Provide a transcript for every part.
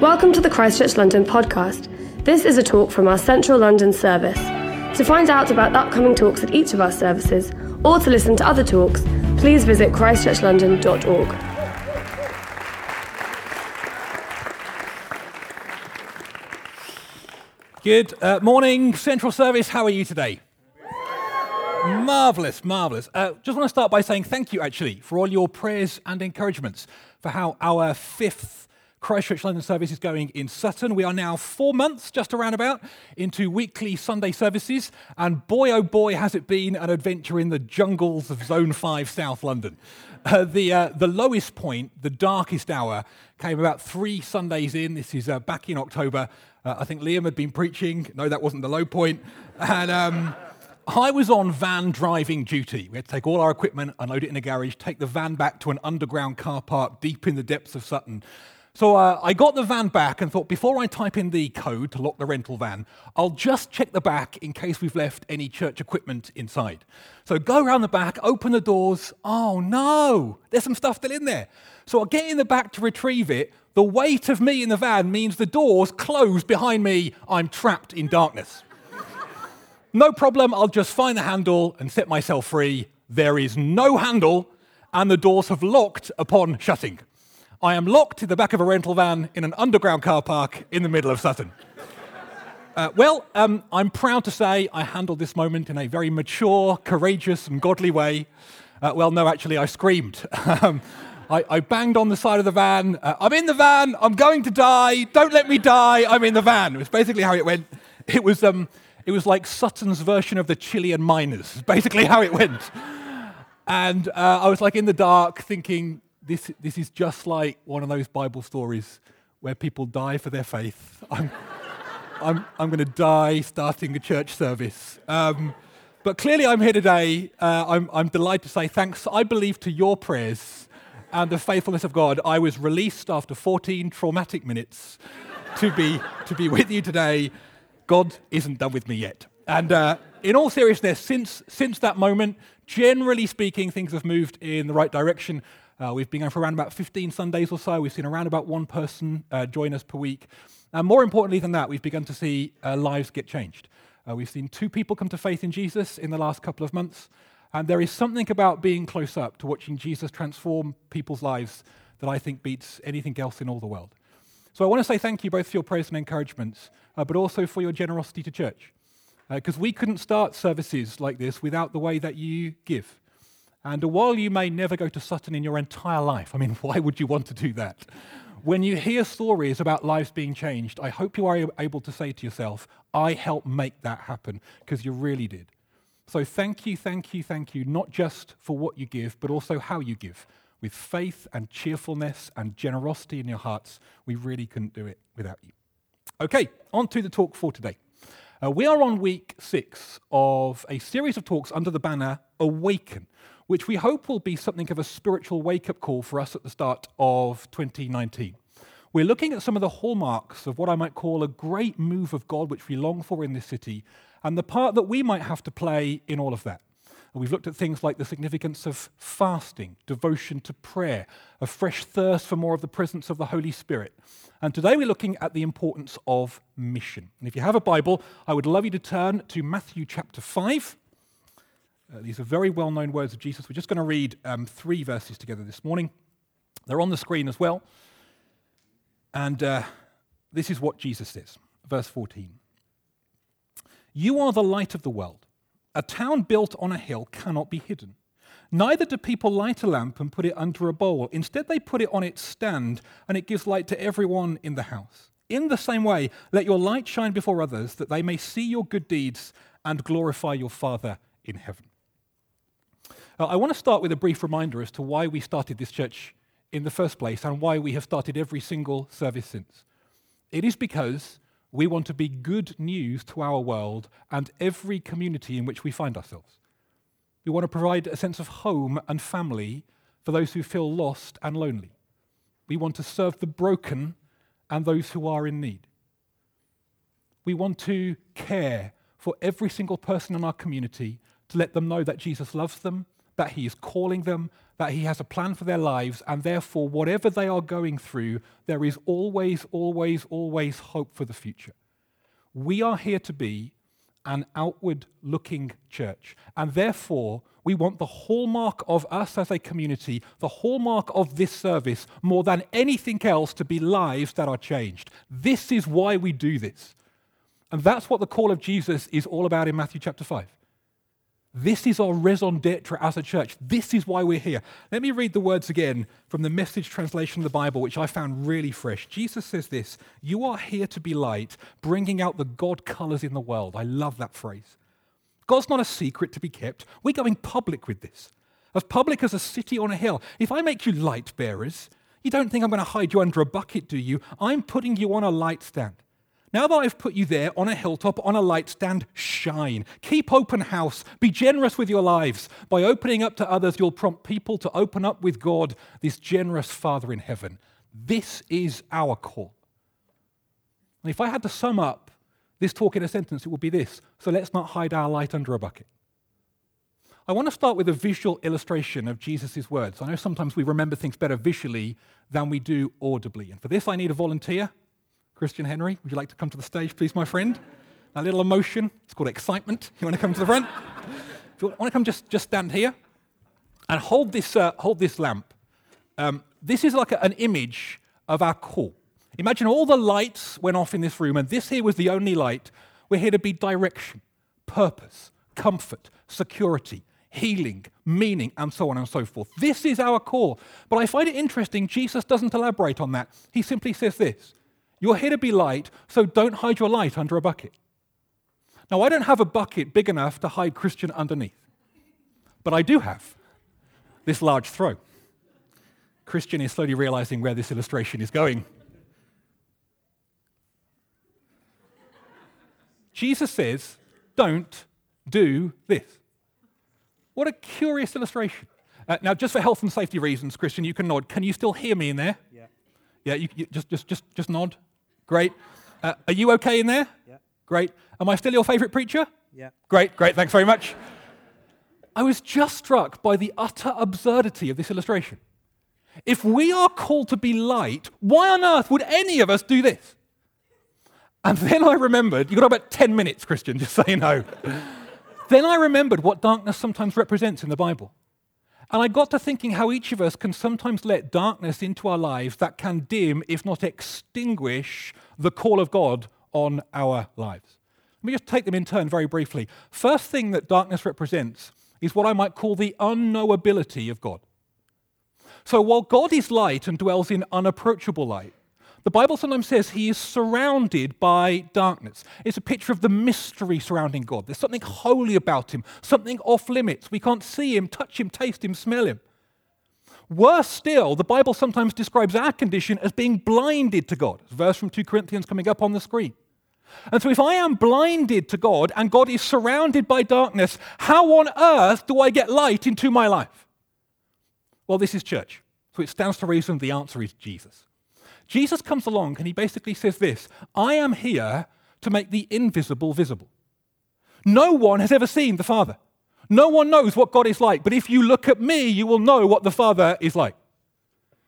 Welcome to the Christchurch London podcast. This is a talk from our Central London service. To find out about upcoming talks at each of our services, or to listen to other talks, please visit christchurchlondon.org. Good uh, morning, Central Service. How are you today? Marvelous, marvelous. Uh, just want to start by saying thank you, actually, for all your prayers and encouragements for how our fifth Christchurch London service is going in Sutton. We are now four months, just around about, into weekly Sunday services, and boy oh boy has it been an adventure in the jungles of Zone 5 South London. Uh, the, uh, the lowest point, the darkest hour, came about three Sundays in. This is uh, back in October. Uh, I think Liam had been preaching. No, that wasn't the low point. And um, I was on van driving duty. We had to take all our equipment, unload it in a garage, take the van back to an underground car park deep in the depths of Sutton. So uh, I got the van back and thought before I type in the code to lock the rental van, I'll just check the back in case we've left any church equipment inside. So go around the back, open the doors. Oh no, there's some stuff still in there. So I get in the back to retrieve it. The weight of me in the van means the doors close behind me. I'm trapped in darkness. no problem, I'll just find the handle and set myself free. There is no handle, and the doors have locked upon shutting. I am locked in the back of a rental van in an underground car park in the middle of Sutton. Uh, well, um, I'm proud to say I handled this moment in a very mature, courageous, and godly way. Uh, well, no, actually, I screamed. um, I, I, banged on the side of the van. Uh, I'm in the van. I'm going to die. Don't let me die. I'm in the van. It was basically how it went. It was, um, it was like Sutton's version of the Chilean miners, basically how it went. And uh, I was like in the dark thinking, this, this is just like one of those Bible stories where people die for their faith. I'm, I'm, I'm going to die starting a church service. Um, but clearly, I'm here today. Uh, I'm, I'm delighted to say thanks. I believe to your prayers and the faithfulness of God, I was released after 14 traumatic minutes to be, to be with you today. God isn't done with me yet. And uh, in all seriousness, since, since that moment, generally speaking, things have moved in the right direction. Uh, we've been going for around about 15 Sundays or so. We've seen around about one person uh, join us per week. And more importantly than that, we've begun to see uh, lives get changed. Uh, we've seen two people come to faith in Jesus in the last couple of months. And there is something about being close up to watching Jesus transform people's lives that I think beats anything else in all the world. So I want to say thank you both for your prayers and encouragements, uh, but also for your generosity to church. Because uh, we couldn't start services like this without the way that you give. And while you may never go to Sutton in your entire life, I mean, why would you want to do that? When you hear stories about lives being changed, I hope you are able to say to yourself, I helped make that happen, because you really did. So thank you, thank you, thank you, not just for what you give, but also how you give. With faith and cheerfulness and generosity in your hearts, we really couldn't do it without you. Okay, on to the talk for today. Uh, we are on week six of a series of talks under the banner Awaken, which we hope will be something of a spiritual wake up call for us at the start of 2019. We're looking at some of the hallmarks of what I might call a great move of God, which we long for in this city, and the part that we might have to play in all of that. And we've looked at things like the significance of fasting, devotion to prayer, a fresh thirst for more of the presence of the Holy Spirit. And today we're looking at the importance of mission. And if you have a Bible, I would love you to turn to Matthew chapter 5. Uh, these are very well known words of Jesus. We're just going to read um, three verses together this morning. They're on the screen as well. And uh, this is what Jesus says, verse 14 You are the light of the world. A town built on a hill cannot be hidden. Neither do people light a lamp and put it under a bowl. Instead, they put it on its stand, and it gives light to everyone in the house. In the same way, let your light shine before others, that they may see your good deeds and glorify your Father in heaven. I want to start with a brief reminder as to why we started this church in the first place and why we have started every single service since. It is because we want to be good news to our world and every community in which we find ourselves. We want to provide a sense of home and family for those who feel lost and lonely. We want to serve the broken and those who are in need. We want to care for every single person in our community to let them know that Jesus loves them that He is calling them, that He has a plan for their lives, and therefore, whatever they are going through, there is always, always, always hope for the future. We are here to be an outward looking church, and therefore, we want the hallmark of us as a community, the hallmark of this service, more than anything else, to be lives that are changed. This is why we do this. And that's what the call of Jesus is all about in Matthew chapter 5. This is our raison d'etre as a church. This is why we're here. Let me read the words again from the message translation of the Bible, which I found really fresh. Jesus says this You are here to be light, bringing out the God colors in the world. I love that phrase. God's not a secret to be kept. We're going public with this. As public as a city on a hill. If I make you light bearers, you don't think I'm going to hide you under a bucket, do you? I'm putting you on a light stand. Now that I've put you there on a hilltop, on a light stand, shine. Keep open house. Be generous with your lives. By opening up to others, you'll prompt people to open up with God, this generous Father in heaven. This is our call. And if I had to sum up this talk in a sentence, it would be this So let's not hide our light under a bucket. I want to start with a visual illustration of Jesus' words. I know sometimes we remember things better visually than we do audibly. And for this, I need a volunteer. Christian Henry, would you like to come to the stage, please, my friend? A little emotion. It's called excitement. You want to come to the front? if you want to come, just, just stand here and hold this, uh, hold this lamp. Um, this is like a, an image of our call. Imagine all the lights went off in this room, and this here was the only light. We're here to be direction, purpose, comfort, security, healing, meaning, and so on and so forth. This is our call. But I find it interesting, Jesus doesn't elaborate on that. He simply says this you're here to be light, so don't hide your light under a bucket. Now, I don't have a bucket big enough to hide Christian underneath, but I do have this large throw. Christian is slowly realizing where this illustration is going. Jesus says, Don't do this. What a curious illustration. Uh, now, just for health and safety reasons, Christian, you can nod. Can you still hear me in there? Yeah. Yeah, you, you just, just, just, just nod. Great. Uh, are you okay in there? Yeah. Great. Am I still your favorite preacher? Yeah. Great, great. Thanks very much. I was just struck by the utter absurdity of this illustration. If we are called to be light, why on earth would any of us do this? And then I remembered, you've got about 10 minutes, Christian, just so you know. then I remembered what darkness sometimes represents in the Bible. And I got to thinking how each of us can sometimes let darkness into our lives that can dim, if not extinguish, the call of God on our lives. Let me just take them in turn very briefly. First thing that darkness represents is what I might call the unknowability of God. So while God is light and dwells in unapproachable light, the Bible sometimes says he is surrounded by darkness. It's a picture of the mystery surrounding God. There's something holy about him, something off limits. We can't see him, touch him, taste him, smell him. Worse still, the Bible sometimes describes our condition as being blinded to God. Verse from 2 Corinthians coming up on the screen. And so, if I am blinded to God and God is surrounded by darkness, how on earth do I get light into my life? Well, this is church. So, it stands to reason the answer is Jesus. Jesus comes along and he basically says this I am here to make the invisible visible. No one has ever seen the Father. No one knows what God is like, but if you look at me, you will know what the Father is like.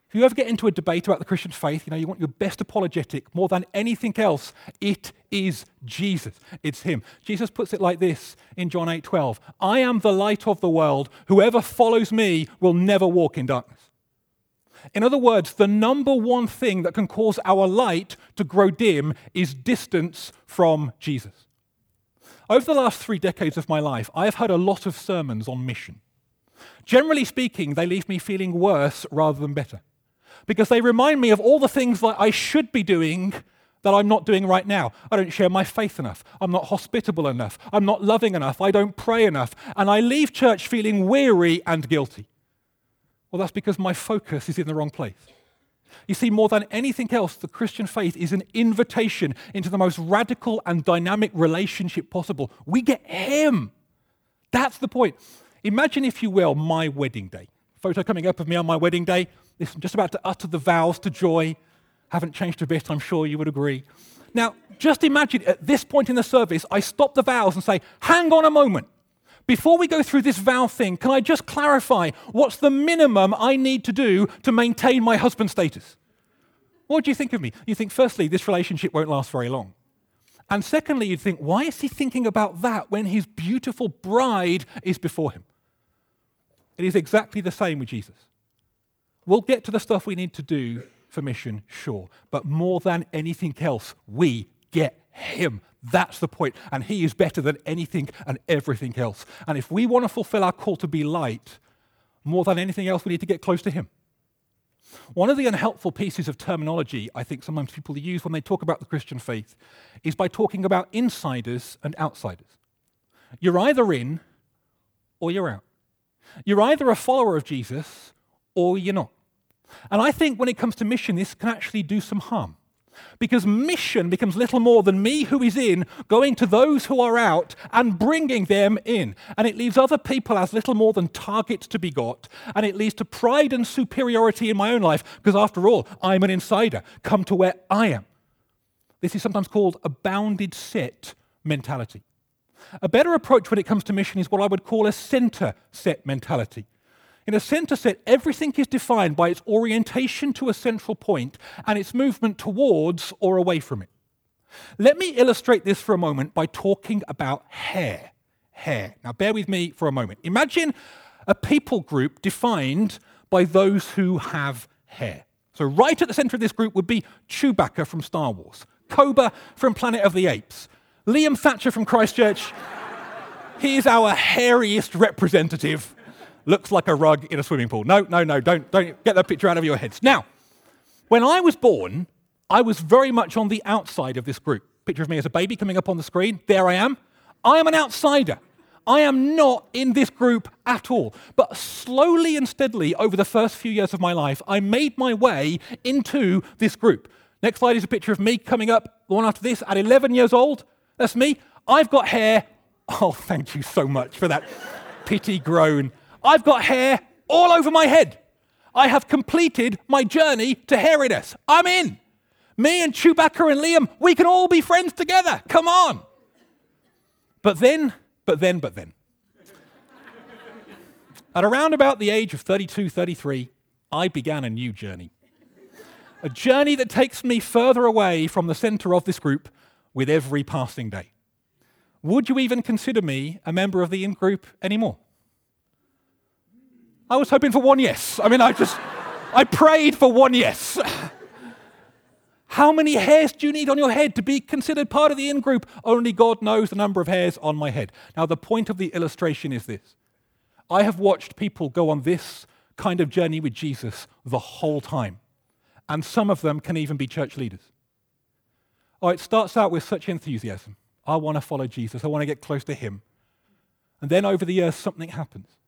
If you ever get into a debate about the Christian faith, you know, you want your best apologetic more than anything else, it is Jesus. It's him. Jesus puts it like this in John 8:12. I am the light of the world. Whoever follows me will never walk in darkness. In other words, the number one thing that can cause our light to grow dim is distance from Jesus. Over the last three decades of my life, I have heard a lot of sermons on mission. Generally speaking, they leave me feeling worse rather than better because they remind me of all the things that I should be doing that I'm not doing right now. I don't share my faith enough. I'm not hospitable enough. I'm not loving enough. I don't pray enough. And I leave church feeling weary and guilty. Well, that's because my focus is in the wrong place. You see, more than anything else, the Christian faith is an invitation into the most radical and dynamic relationship possible. We get Him. That's the point. Imagine, if you will, my wedding day. Photo coming up of me on my wedding day. Listen, just about to utter the vows to joy. Haven't changed a bit, I'm sure you would agree. Now, just imagine at this point in the service, I stop the vows and say, hang on a moment. Before we go through this vow thing, can I just clarify what's the minimum I need to do to maintain my husband status? What do you think of me? You think, firstly, this relationship won't last very long. And secondly, you'd think, why is he thinking about that when his beautiful bride is before him? It is exactly the same with Jesus. We'll get to the stuff we need to do for mission, sure. But more than anything else, we get him. That's the point. And he is better than anything and everything else. And if we want to fulfill our call to be light, more than anything else, we need to get close to him. One of the unhelpful pieces of terminology I think sometimes people use when they talk about the Christian faith is by talking about insiders and outsiders. You're either in or you're out. You're either a follower of Jesus or you're not. And I think when it comes to mission, this can actually do some harm. Because mission becomes little more than me who is in going to those who are out and bringing them in. And it leaves other people as little more than targets to be got. And it leads to pride and superiority in my own life, because after all, I'm an insider. Come to where I am. This is sometimes called a bounded set mentality. A better approach when it comes to mission is what I would call a center set mentality. In a center set, everything is defined by its orientation to a central point and its movement towards or away from it. Let me illustrate this for a moment by talking about hair. Hair. Now, bear with me for a moment. Imagine a people group defined by those who have hair. So, right at the center of this group would be Chewbacca from Star Wars, Koba from Planet of the Apes, Liam Thatcher from Christchurch. he is our hairiest representative looks like a rug in a swimming pool. No, no, no, don't, don't get that picture out of your heads. Now, when I was born, I was very much on the outside of this group. Picture of me as a baby coming up on the screen. There I am. I am an outsider. I am not in this group at all. But slowly and steadily over the first few years of my life, I made my way into this group. Next slide is a picture of me coming up, the one after this, at 11 years old. That's me. I've got hair. Oh, thank you so much for that pity groan. I've got hair all over my head. I have completed my journey to hairiness. I'm in. Me and Chewbacca and Liam, we can all be friends together. Come on. But then, but then, but then. At around about the age of 32, 33, I began a new journey. A journey that takes me further away from the center of this group with every passing day. Would you even consider me a member of the in group anymore? I was hoping for one yes. I mean, I just, I prayed for one yes. How many hairs do you need on your head to be considered part of the in group? Only God knows the number of hairs on my head. Now, the point of the illustration is this I have watched people go on this kind of journey with Jesus the whole time, and some of them can even be church leaders. Oh, it starts out with such enthusiasm. I want to follow Jesus, I want to get close to him. And then over the years, something happens.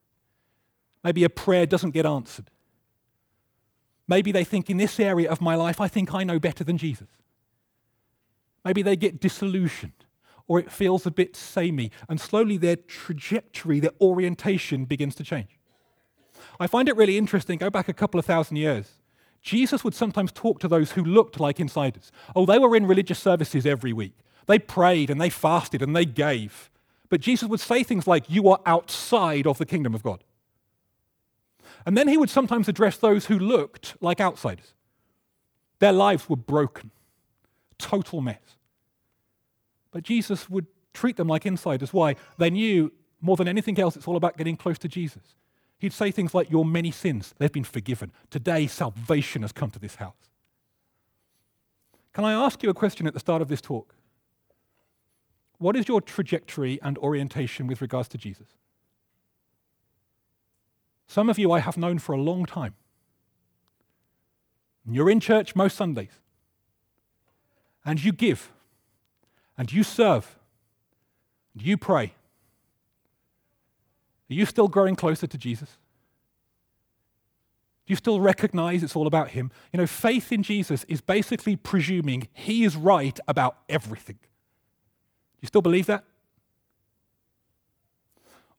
Maybe a prayer doesn't get answered. Maybe they think, in this area of my life, I think I know better than Jesus. Maybe they get disillusioned or it feels a bit samey, and slowly their trajectory, their orientation begins to change. I find it really interesting. Go back a couple of thousand years. Jesus would sometimes talk to those who looked like insiders. Oh, they were in religious services every week. They prayed and they fasted and they gave. But Jesus would say things like, You are outside of the kingdom of God. And then he would sometimes address those who looked like outsiders. Their lives were broken, total mess. But Jesus would treat them like insiders. Why? They knew more than anything else, it's all about getting close to Jesus. He'd say things like, Your many sins, they've been forgiven. Today, salvation has come to this house. Can I ask you a question at the start of this talk? What is your trajectory and orientation with regards to Jesus? Some of you I have known for a long time. You're in church most Sundays. And you give. And you serve. And you pray. Are you still growing closer to Jesus? Do you still recognize it's all about Him? You know, faith in Jesus is basically presuming He is right about everything. Do you still believe that?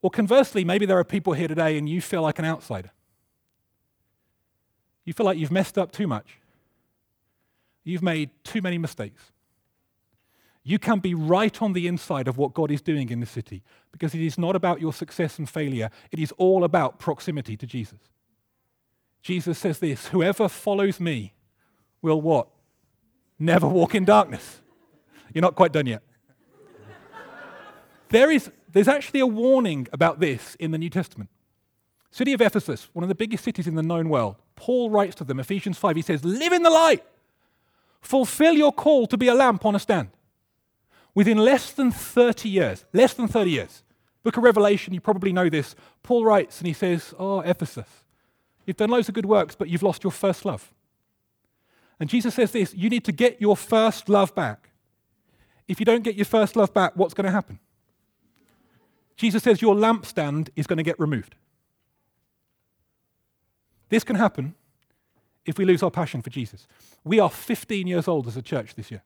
Or conversely, maybe there are people here today and you feel like an outsider. You feel like you've messed up too much. You've made too many mistakes. you can be right on the inside of what God is doing in the city because it is not about your success and failure, it is all about proximity to Jesus. Jesus says this Whoever follows me will what? Never walk in darkness. You're not quite done yet. there is, there's actually a warning about this in the New Testament. City of Ephesus, one of the biggest cities in the known world, Paul writes to them, Ephesians 5, he says, Live in the light, fulfill your call to be a lamp on a stand. Within less than 30 years, less than 30 years, book of Revelation, you probably know this, Paul writes and he says, Oh, Ephesus, you've done loads of good works, but you've lost your first love. And Jesus says this you need to get your first love back. If you don't get your first love back, what's going to happen? Jesus says your lampstand is going to get removed. This can happen if we lose our passion for Jesus. We are 15 years old as a church this year.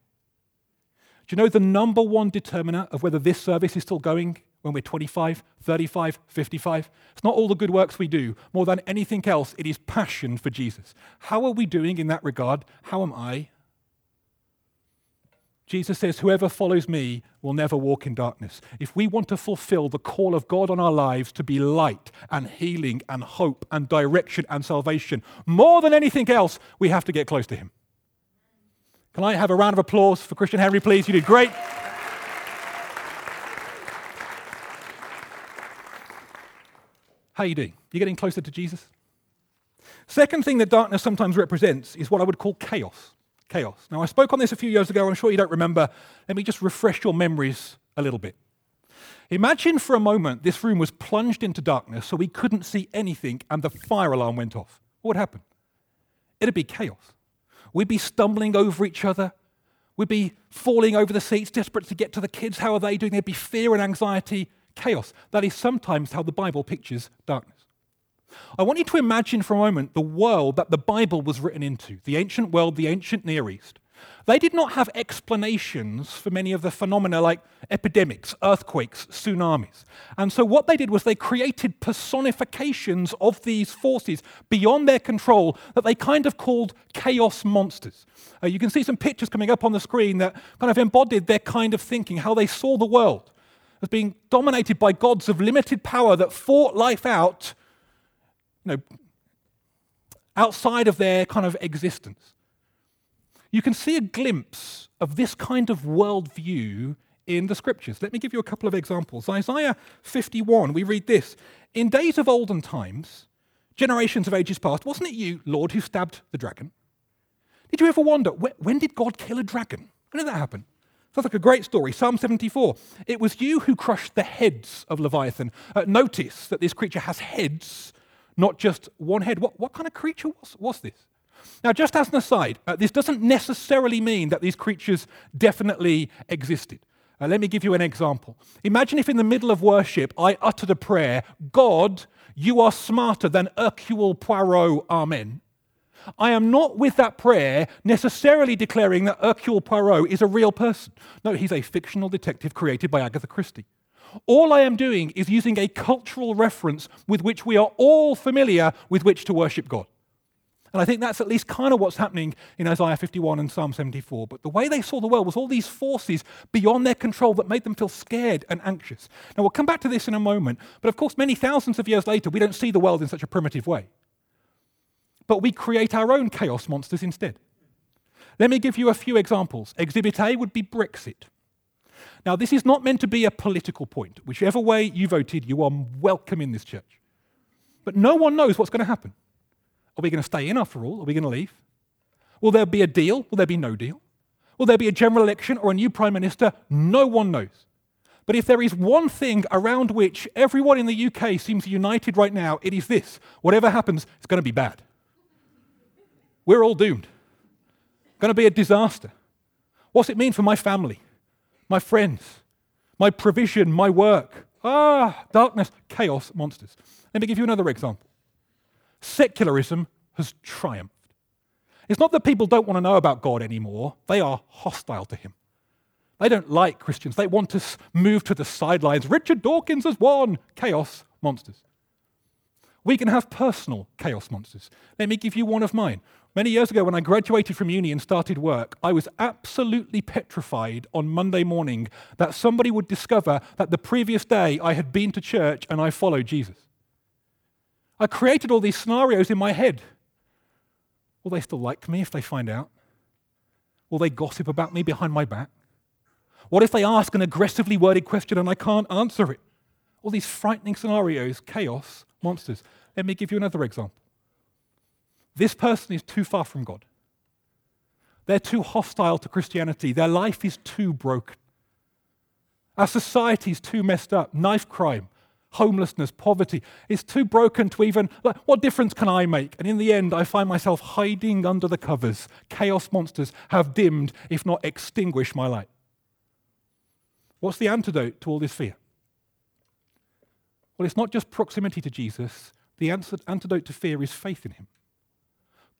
Do you know the number one determiner of whether this service is still going when we're 25, 35, 55? It's not all the good works we do. More than anything else, it is passion for Jesus. How are we doing in that regard? How am I? Jesus says, Whoever follows me will never walk in darkness. If we want to fulfill the call of God on our lives to be light and healing and hope and direction and salvation, more than anything else, we have to get close to Him. Can I have a round of applause for Christian Henry, please? You did great. How are you doing? You getting closer to Jesus? Second thing that darkness sometimes represents is what I would call chaos chaos. Now, I spoke on this a few years ago. I'm sure you don't remember. Let me just refresh your memories a little bit. Imagine for a moment this room was plunged into darkness so we couldn't see anything and the fire alarm went off. What would happen? It'd be chaos. We'd be stumbling over each other. We'd be falling over the seats, desperate to get to the kids. How are they doing? There'd be fear and anxiety, chaos. That is sometimes how the Bible pictures darkness. I want you to imagine for a moment the world that the Bible was written into, the ancient world, the ancient Near East. They did not have explanations for many of the phenomena like epidemics, earthquakes, tsunamis. And so what they did was they created personifications of these forces beyond their control that they kind of called chaos monsters. Uh, you can see some pictures coming up on the screen that kind of embodied their kind of thinking, how they saw the world as being dominated by gods of limited power that fought life out you know, outside of their kind of existence. You can see a glimpse of this kind of worldview in the scriptures. Let me give you a couple of examples. Isaiah 51, we read this In days of olden times, generations of ages past, wasn't it you, Lord, who stabbed the dragon? Did you ever wonder, when did God kill a dragon? When did that happen? Sounds like a great story. Psalm 74. It was you who crushed the heads of Leviathan. Uh, notice that this creature has heads not just one head. What, what kind of creature was, was this? Now, just as an aside, uh, this doesn't necessarily mean that these creatures definitely existed. Uh, let me give you an example. Imagine if in the middle of worship I uttered a prayer, God, you are smarter than Hercule Poirot, Amen. I am not with that prayer necessarily declaring that Hercule Poirot is a real person. No, he's a fictional detective created by Agatha Christie. All I am doing is using a cultural reference with which we are all familiar with which to worship God. And I think that's at least kind of what's happening in Isaiah 51 and Psalm 74. But the way they saw the world was all these forces beyond their control that made them feel scared and anxious. Now, we'll come back to this in a moment. But of course, many thousands of years later, we don't see the world in such a primitive way. But we create our own chaos monsters instead. Let me give you a few examples. Exhibit A would be Brexit. Now, this is not meant to be a political point. Whichever way you voted, you are welcome in this church. But no one knows what's going to happen. Are we going to stay in after all? Are we going to leave? Will there be a deal? Will there be no deal? Will there be a general election or a new prime minister? No one knows. But if there is one thing around which everyone in the UK seems united right now, it is this whatever happens, it's going to be bad. We're all doomed. Going to be a disaster. What's it mean for my family? My friends, my provision, my work. Ah, darkness, chaos, monsters. Let me give you another example. Secularism has triumphed. It's not that people don't want to know about God anymore, they are hostile to Him. They don't like Christians. They want to move to the sidelines. Richard Dawkins has won. Chaos, monsters. We can have personal chaos monsters. Let me give you one of mine Many years ago, when I graduated from uni and started work, I was absolutely petrified on Monday morning that somebody would discover that the previous day I had been to church and I followed Jesus. I created all these scenarios in my head. Will they still like me if they find out? Will they gossip about me behind my back? What if they ask an aggressively worded question and I can't answer it? All these frightening scenarios, chaos, monsters. Let me give you another example. This person is too far from God. They're too hostile to Christianity. Their life is too broken. Our society is too messed up. Knife crime, homelessness, poverty is too broken to even, like, what difference can I make? And in the end, I find myself hiding under the covers. Chaos monsters have dimmed, if not extinguished, my light. What's the antidote to all this fear? Well, it's not just proximity to Jesus. The antidote to fear is faith in him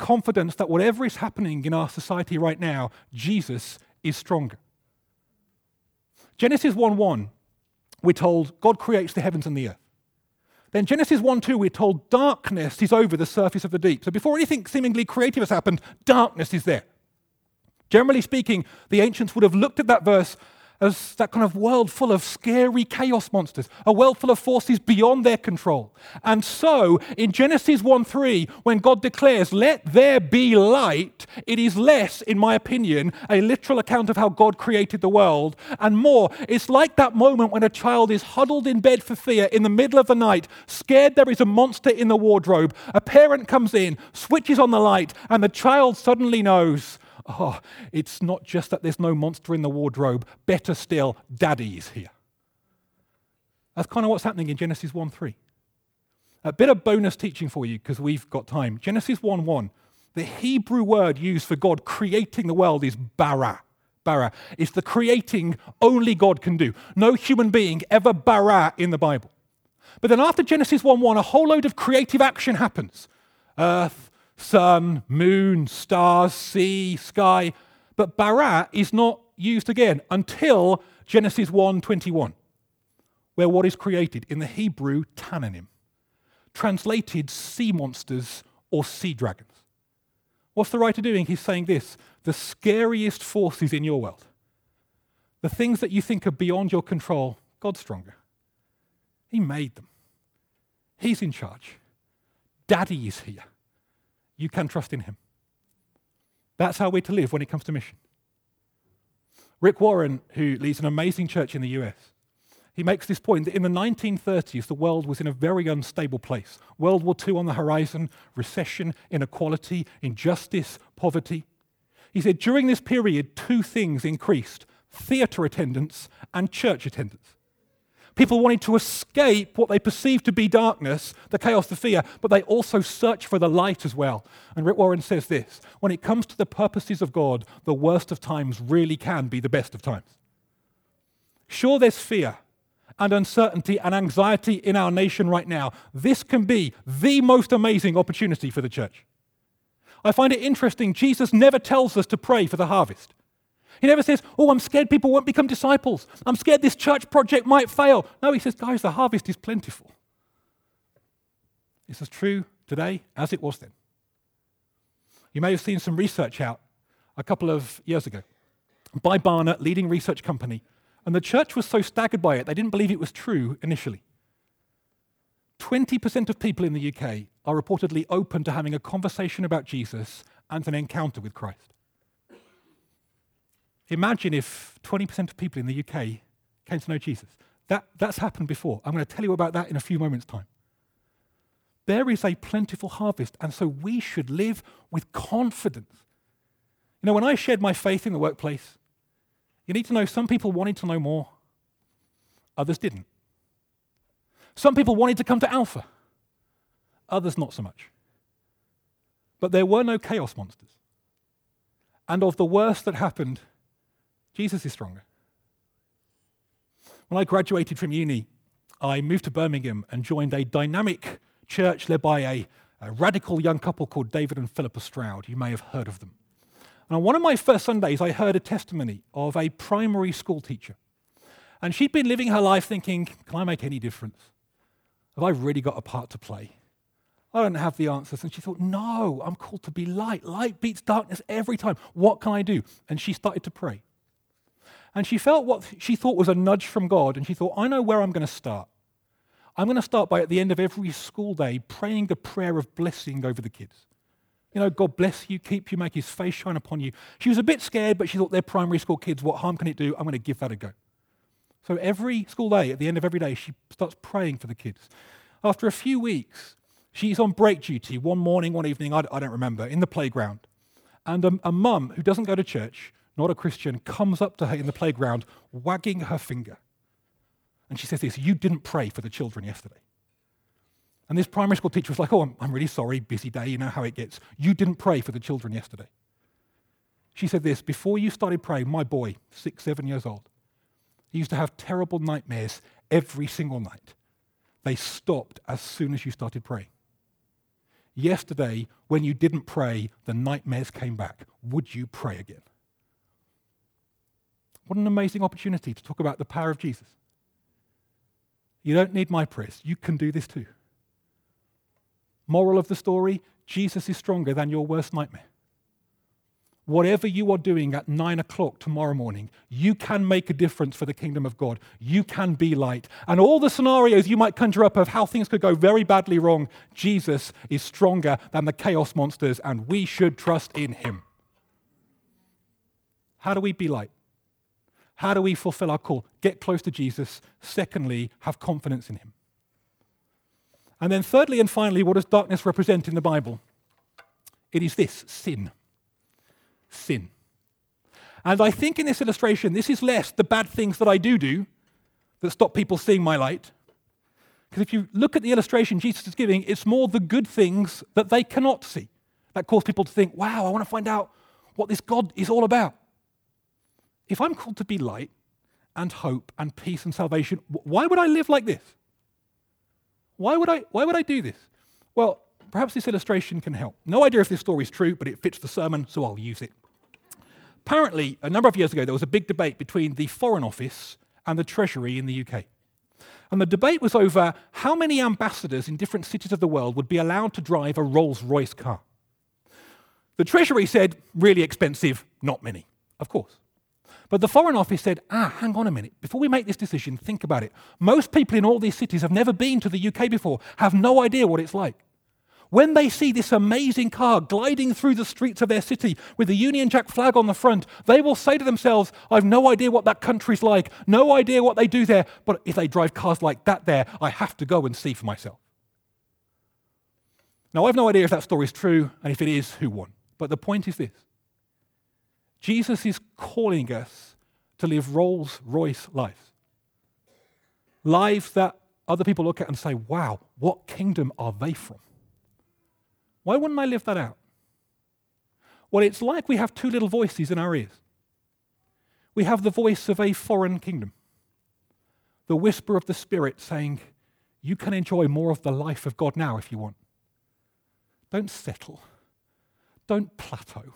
confidence that whatever is happening in our society right now, Jesus is stronger. Genesis 1 1, we're told God creates the heavens and the earth. Then Genesis 1 2, we're told darkness is over the surface of the deep. So before anything seemingly creative has happened, darkness is there. Generally speaking, the ancients would have looked at that verse as that kind of world full of scary chaos monsters, a world full of forces beyond their control. And so, in Genesis 1 3, when God declares, Let there be light, it is less, in my opinion, a literal account of how God created the world, and more, it's like that moment when a child is huddled in bed for fear in the middle of the night, scared there is a monster in the wardrobe. A parent comes in, switches on the light, and the child suddenly knows oh, it's not just that there's no monster in the wardrobe, better still, daddy is here. That's kind of what's happening in Genesis 1 3. A bit of bonus teaching for you because we've got time. Genesis 1 1, the Hebrew word used for God creating the world is bara. Bara. It's the creating only God can do. No human being ever bara in the Bible. But then after Genesis 1 1, a whole load of creative action happens. Earth, sun, moon, stars, sea, sky. But bara is not used again until Genesis 1:21, where what is created in the Hebrew tanninim, translated sea monsters or sea dragons. What's the writer doing? He's saying this the scariest forces in your world, the things that you think are beyond your control, God's stronger. He made them, He's in charge. Daddy is here you can trust in him. That's how we're to live when it comes to mission. Rick Warren, who leads an amazing church in the US, he makes this point that in the 1930s, the world was in a very unstable place. World War II on the horizon, recession, inequality, injustice, poverty. He said during this period, two things increased theatre attendance and church attendance. People wanted to escape what they perceived to be darkness, the chaos, the fear, but they also search for the light as well. And Rick Warren says this when it comes to the purposes of God, the worst of times really can be the best of times. Sure, there's fear and uncertainty and anxiety in our nation right now. This can be the most amazing opportunity for the church. I find it interesting, Jesus never tells us to pray for the harvest. He never says, Oh, I'm scared people won't become disciples. I'm scared this church project might fail. No, he says, Guys, the harvest is plentiful. It's as true today as it was then. You may have seen some research out a couple of years ago by Barna, leading research company, and the church was so staggered by it, they didn't believe it was true initially. 20% of people in the UK are reportedly open to having a conversation about Jesus and an encounter with Christ. Imagine if 20% of people in the UK came to know Jesus. That, that's happened before. I'm going to tell you about that in a few moments' time. There is a plentiful harvest, and so we should live with confidence. You know, when I shared my faith in the workplace, you need to know some people wanted to know more, others didn't. Some people wanted to come to Alpha, others not so much. But there were no chaos monsters. And of the worst that happened, Jesus is stronger. When I graduated from uni, I moved to Birmingham and joined a dynamic church led by a, a radical young couple called David and Philippa Stroud. You may have heard of them. And on one of my first Sundays, I heard a testimony of a primary school teacher. And she'd been living her life thinking, can I make any difference? Have I really got a part to play? I don't have the answers. And she thought, No, I'm called to be light. Light beats darkness every time. What can I do? And she started to pray. And she felt what she thought was a nudge from God. And she thought, I know where I'm going to start. I'm going to start by, at the end of every school day, praying the prayer of blessing over the kids. You know, God bless you, keep you, make his face shine upon you. She was a bit scared, but she thought they're primary school kids. What harm can it do? I'm going to give that a go. So every school day, at the end of every day, she starts praying for the kids. After a few weeks, she's on break duty one morning, one evening, I, don't remember, in the playground. And a, a mum who doesn't go to church, not a Christian, comes up to her in the playground, wagging her finger. And she says this You didn't pray for the children yesterday. And this primary school teacher was like, Oh, I'm, I'm really sorry, busy day, you know how it gets. You didn't pray for the children yesterday. She said this Before you started praying, my boy, six, seven years old, he used to have terrible nightmares every single night. They stopped as soon as you started praying. Yesterday, when you didn't pray, the nightmares came back. Would you pray again? What an amazing opportunity to talk about the power of Jesus. You don't need my prayers, you can do this too. Moral of the story Jesus is stronger than your worst nightmare. Whatever you are doing at nine o'clock tomorrow morning, you can make a difference for the kingdom of God. You can be light. And all the scenarios you might conjure up of how things could go very badly wrong, Jesus is stronger than the chaos monsters, and we should trust in him. How do we be light? How do we fulfill our call? Get close to Jesus. Secondly, have confidence in him. And then, thirdly and finally, what does darkness represent in the Bible? It is this sin sin. And I think in this illustration, this is less the bad things that I do do that stop people seeing my light. Because if you look at the illustration Jesus is giving, it's more the good things that they cannot see that cause people to think, wow, I want to find out what this God is all about. If I'm called to be light and hope and peace and salvation, why would I live like this? Why would I, why would I do this? Well, perhaps this illustration can help. No idea if this story is true, but it fits the sermon, so I'll use it. Apparently, a number of years ago, there was a big debate between the Foreign Office and the Treasury in the UK. And the debate was over how many ambassadors in different cities of the world would be allowed to drive a Rolls Royce car. The Treasury said, really expensive, not many, of course. But the Foreign Office said, ah, hang on a minute. Before we make this decision, think about it. Most people in all these cities have never been to the UK before, have no idea what it's like. When they see this amazing car gliding through the streets of their city with the Union Jack flag on the front, they will say to themselves, I've no idea what that country's like, no idea what they do there, but if they drive cars like that there, I have to go and see for myself. Now, I have no idea if that story is true, and if it is, who won. But the point is this Jesus is calling us to live Rolls Royce lives. Lives that other people look at and say, wow, what kingdom are they from? Why wouldn't I live that out? Well, it's like we have two little voices in our ears. We have the voice of a foreign kingdom, the whisper of the Spirit saying, You can enjoy more of the life of God now if you want. Don't settle, don't plateau.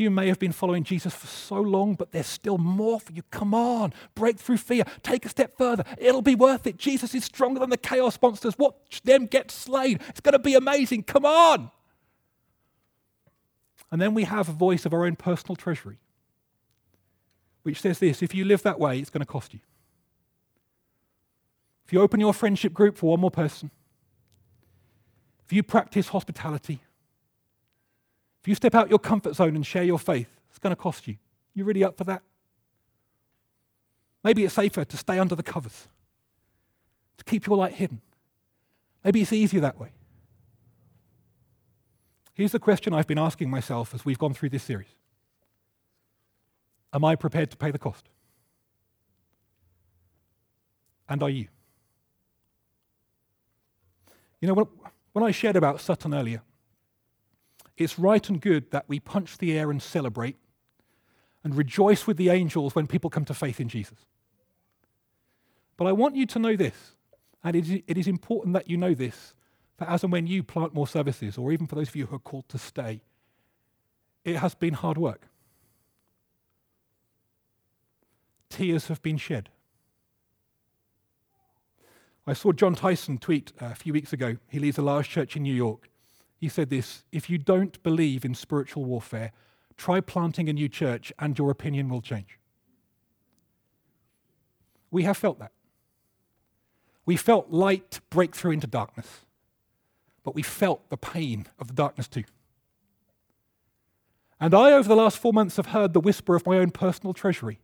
You may have been following Jesus for so long, but there's still more for you. Come on, break through fear. Take a step further. It'll be worth it. Jesus is stronger than the chaos monsters. Watch them get slain. It's going to be amazing. Come on. And then we have a voice of our own personal treasury, which says this if you live that way, it's going to cost you. If you open your friendship group for one more person, if you practice hospitality, if you step out your comfort zone and share your faith, it's going to cost you. You really up for that? Maybe it's safer to stay under the covers, to keep your light hidden. Maybe it's easier that way. Here's the question I've been asking myself as we've gone through this series Am I prepared to pay the cost? And are you? You know, when I shared about Sutton earlier, it's right and good that we punch the air and celebrate and rejoice with the angels when people come to faith in Jesus. But I want you to know this, and it is important that you know this, that as and when you plant more services, or even for those of you who are called to stay, it has been hard work. Tears have been shed. I saw John Tyson tweet uh, a few weeks ago. He leads a large church in New York. He said this If you don't believe in spiritual warfare, try planting a new church and your opinion will change. We have felt that. We felt light break through into darkness, but we felt the pain of the darkness too. And I, over the last four months, have heard the whisper of my own personal treasury.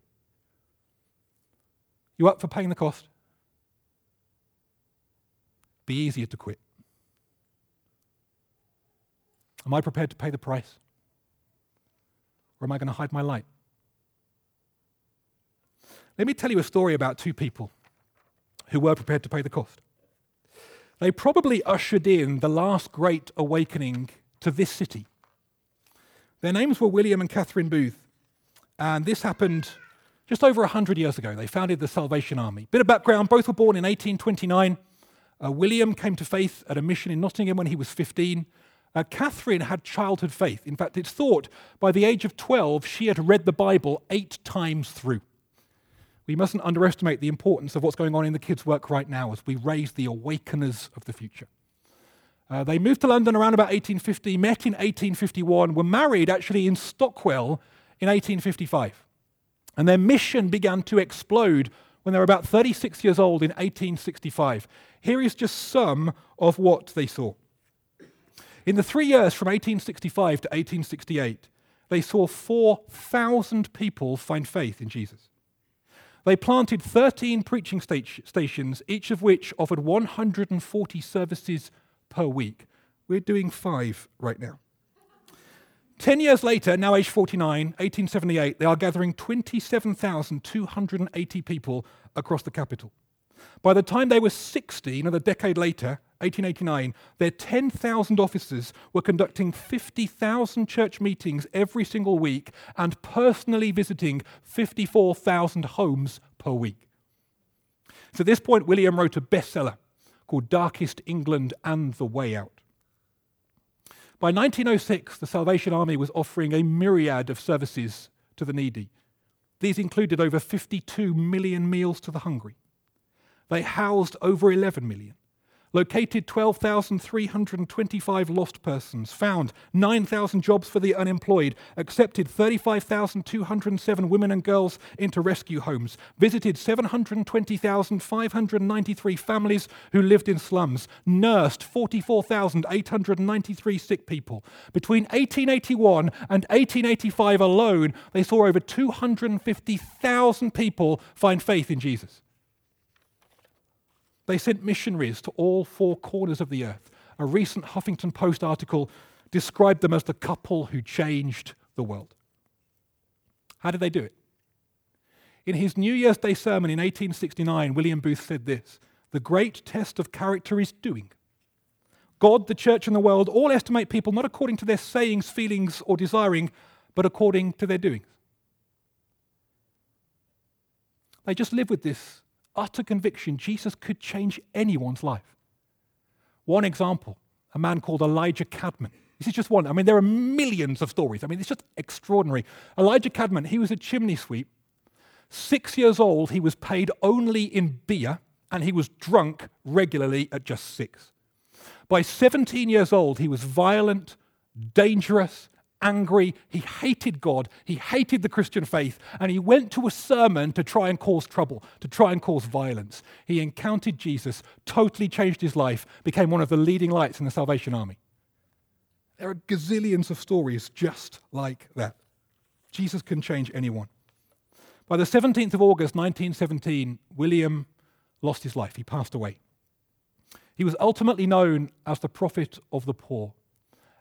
You up for paying the cost? Be easier to quit. Am I prepared to pay the price? Or am I going to hide my light? Let me tell you a story about two people who were prepared to pay the cost. They probably ushered in the last great awakening to this city. Their names were William and Catherine Booth, and this happened just over 100 years ago. They founded the Salvation Army. Bit of background both were born in 1829. Uh, William came to faith at a mission in Nottingham when he was 15. Uh, Catherine had childhood faith. In fact, it's thought by the age of 12 she had read the Bible eight times through. We mustn't underestimate the importance of what's going on in the kids' work right now as we raise the awakeners of the future. Uh, they moved to London around about 1850, met in 1851, were married actually in Stockwell in 1855. And their mission began to explode when they were about 36 years old in 1865. Here is just some of what they saw. In the three years from 1865 to 1868, they saw 4,000 people find faith in Jesus. They planted 13 preaching stations, each of which offered 140 services per week. We're doing five right now. Ten years later, now age 49, 1878, they are gathering 27,280 people across the capital. By the time they were 60, another decade later, 1889, their 10,000 officers were conducting 50,000 church meetings every single week and personally visiting 54,000 homes per week. So at this point, William wrote a bestseller called Darkest England and the Way Out. By 1906, the Salvation Army was offering a myriad of services to the needy. These included over 52 million meals to the hungry. They housed over 11 million located 12,325 lost persons, found 9,000 jobs for the unemployed, accepted 35,207 women and girls into rescue homes, visited 720,593 families who lived in slums, nursed 44,893 sick people. Between 1881 and 1885 alone, they saw over 250,000 people find faith in Jesus. They sent missionaries to all four corners of the earth. A recent Huffington Post article described them as the couple who changed the world. How did they do it? In his New Year's Day sermon in 1869, William Booth said this The great test of character is doing. God, the church, and the world all estimate people not according to their sayings, feelings, or desiring, but according to their doings. They just live with this utter conviction Jesus could change anyone's life. One example a man called Elijah Cadman. This is just one. I mean, there are millions of stories. I mean, it's just extraordinary. Elijah Cadman, he was a chimney sweep. Six years old, he was paid only in beer, and he was drunk regularly at just six. By 17 years old, he was violent, dangerous, angry. He hated God. He hated the Christian faith. And he went to a sermon to try and cause trouble, to try and cause violence. He encountered Jesus, totally changed his life, became one of the leading lights in the Salvation Army. There are gazillions of stories just like that. Jesus can change anyone. By the 17th of August 1917, William lost his life. He passed away. He was ultimately known as the prophet of the poor.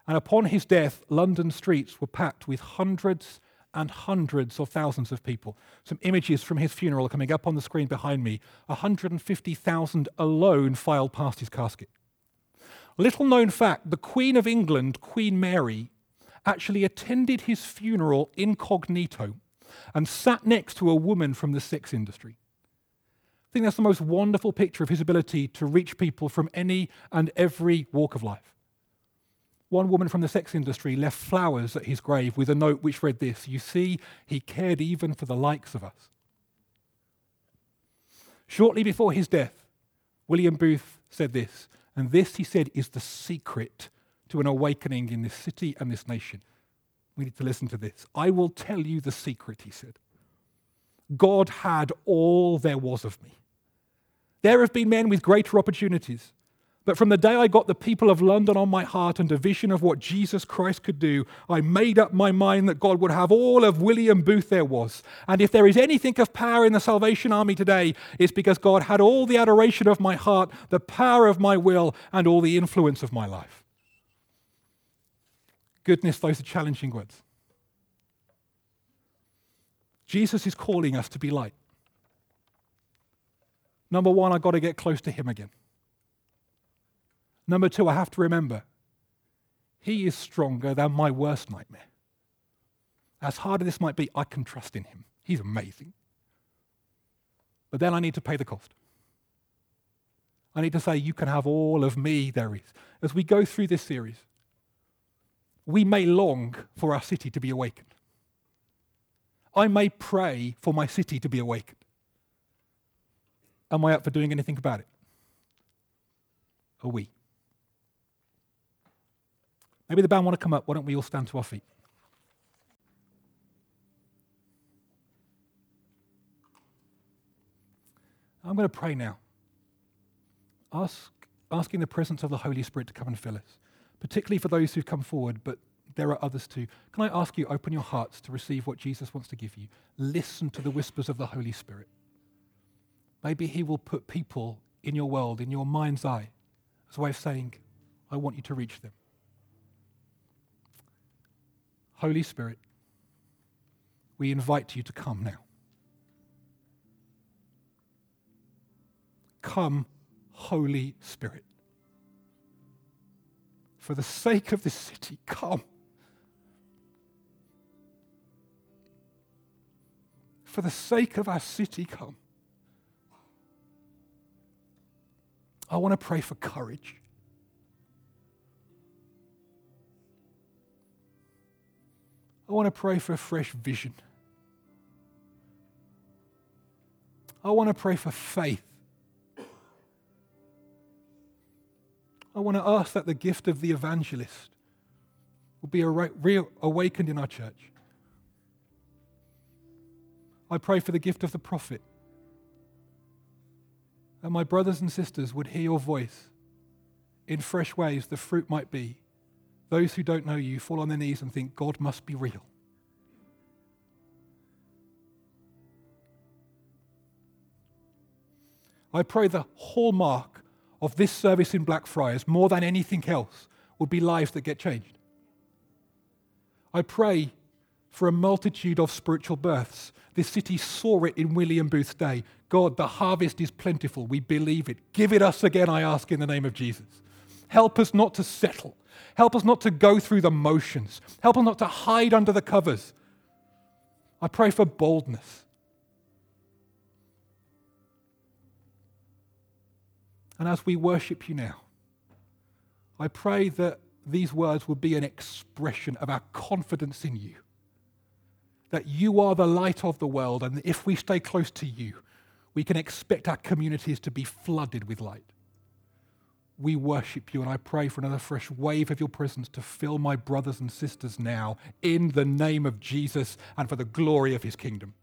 And upon his death, London streets were packed with hundreds and hundreds of thousands of people. Some images from his funeral coming up on the screen behind me. 150,000 alone filed past his casket. Little known fact the Queen of England, Queen Mary, actually attended his funeral incognito and sat next to a woman from the sex industry. I think that's the most wonderful picture of his ability to reach people from any and every walk of life. One woman from the sex industry left flowers at his grave with a note which read this You see, he cared even for the likes of us. Shortly before his death, William Booth said this, and this, he said, is the secret to an awakening in this city and this nation. We need to listen to this. I will tell you the secret, he said. God had all there was of me. There have been men with greater opportunities. But from the day I got the people of London on my heart and a vision of what Jesus Christ could do, I made up my mind that God would have all of William Booth there was. And if there is anything of power in the Salvation Army today, it's because God had all the adoration of my heart, the power of my will, and all the influence of my life. Goodness, those are challenging words. Jesus is calling us to be light. Number one, I've got to get close to Him again. Number two, I have to remember He is stronger than my worst nightmare. As hard as this might be, I can trust in Him. He's amazing. But then I need to pay the cost. I need to say, You can have all of me there is. As we go through this series, we may long for our city to be awakened. I may pray for my city to be awakened. Am I up for doing anything about it? Are we? Maybe the band want to come up. Why don't we all stand to our feet? I'm going to pray now. Ask, asking the presence of the Holy Spirit to come and fill us, particularly for those who've come forward, but there are others too. Can I ask you, open your hearts to receive what Jesus wants to give you? Listen to the whispers of the Holy Spirit. Maybe He will put people in your world, in your mind's eye, as a way of saying, I want you to reach them. Holy Spirit, we invite you to come now. Come, Holy Spirit. For the sake of this city, come. For the sake of our city, come. I want to pray for courage. I want to pray for fresh vision. I want to pray for faith. I want to ask that the gift of the evangelist will be reawakened in our church. I pray for the gift of the prophet. That my brothers and sisters would hear your voice in fresh ways, the fruit might be those who don't know you fall on their knees and think God must be real. I pray the hallmark of this service in Blackfriars, more than anything else, would be lives that get changed. I pray for a multitude of spiritual births. This city saw it in William Booth's day. God, the harvest is plentiful. We believe it. Give it us again, I ask, in the name of Jesus. Help us not to settle. Help us not to go through the motions. Help us not to hide under the covers. I pray for boldness. And as we worship you now, I pray that these words will be an expression of our confidence in you. That you are the light of the world, and if we stay close to you, we can expect our communities to be flooded with light we worship you. And I pray for another fresh wave of your presence to fill my brothers and sisters now in the name of Jesus and for the glory of his kingdom.